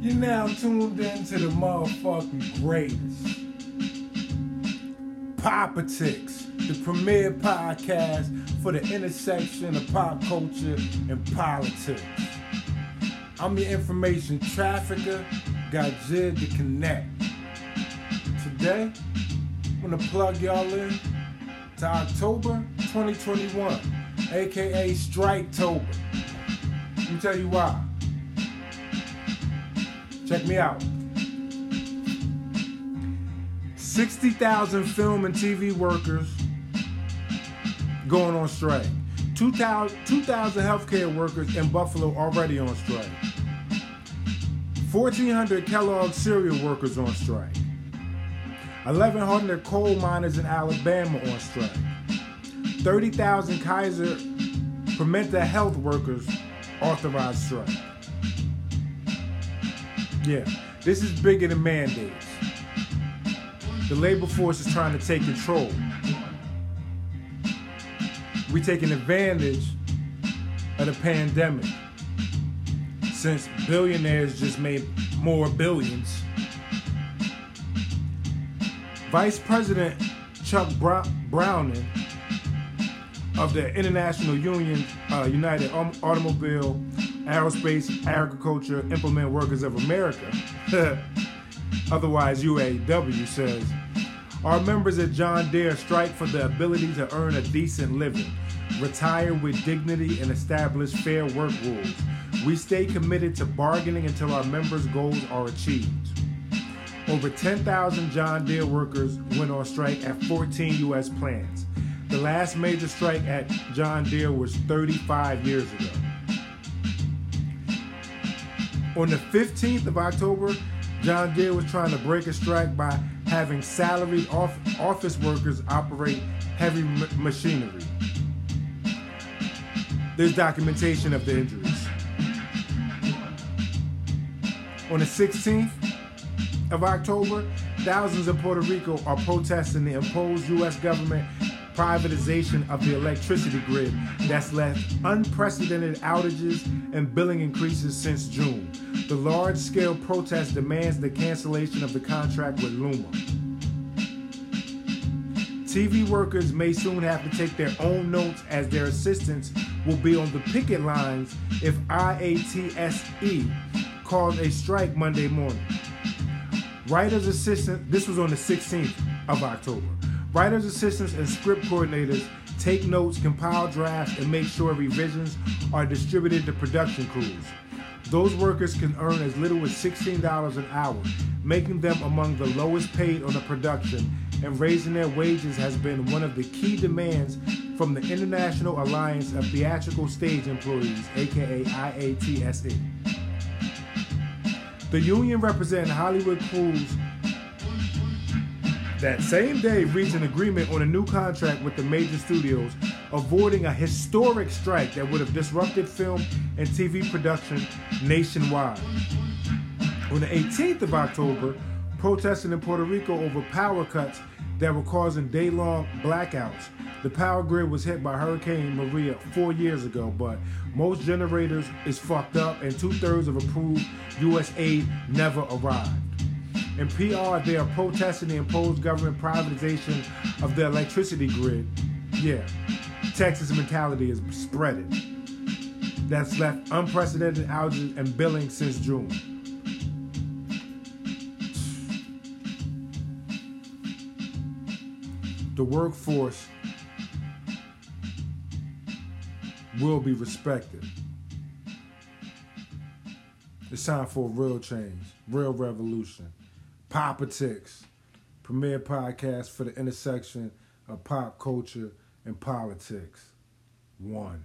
You're now tuned in to the motherfucking greatest. Politics, the premier podcast for the intersection of pop culture and politics. I'm your information trafficker, got Jid to connect. Today, I'm gonna plug y'all in to October 2021, aka Striketober. Let me tell you why. Check me out. 60,000 film and TV workers going on strike. 2,000 healthcare workers in Buffalo already on strike. 1,400 Kellogg cereal workers on strike. 1,100 coal miners in Alabama on strike. 30,000 Kaiser Permanente Health workers authorized strike. Yeah, this is bigger than mandates. The labor force is trying to take control. We're taking advantage of the pandemic since billionaires just made more billions. Vice President Chuck Browning of the International Union uh, United Automobile Aerospace Agriculture Implement Workers of America, otherwise UAW, says our members at John Deere strike for the ability to earn a decent living, retire with dignity, and establish fair work rules. We stay committed to bargaining until our members' goals are achieved. Over 10,000 John Deere workers went on strike at 14 U.S. plants. The last major strike at John Deere was 35 years ago. On the 15th of October, John Deere was trying to break a strike by having salaried off- office workers operate heavy m- machinery. There's documentation of the injuries. On the 16th of October, thousands in Puerto Rico are protesting the imposed U.S. government privatization of the electricity grid that's left unprecedented outages and billing increases since June. The large scale protest demands the cancellation of the contract with Luma. TV workers may soon have to take their own notes as their assistants will be on the picket lines if IATSE calls a strike Monday morning. Writers assistant, this was on the 16th of October. Writers assistants and script coordinators take notes, compile drafts, and make sure revisions are distributed to production crews. Those workers can earn as little as $16 an hour, making them among the lowest paid on the production, and raising their wages has been one of the key demands from the International Alliance of Theatrical Stage Employees, aka IATSE. The union representing Hollywood crews that same day reached an agreement on a new contract with the major studios, avoiding a historic strike that would have disrupted film and TV production nationwide. On the 18th of October, protesting in Puerto Rico over power cuts that were causing day long blackouts. The power grid was hit by Hurricane Maria four years ago, but most generators is fucked up and two thirds of approved U.S. aid never arrived. In PR, they are protesting the imposed government privatization of the electricity grid. Yeah, Texas mentality is spreading. That's left unprecedented outages and billing since June. The workforce will be respected. It's time for a real change, real revolution. Politics, premier podcast for the intersection of pop culture and politics. One.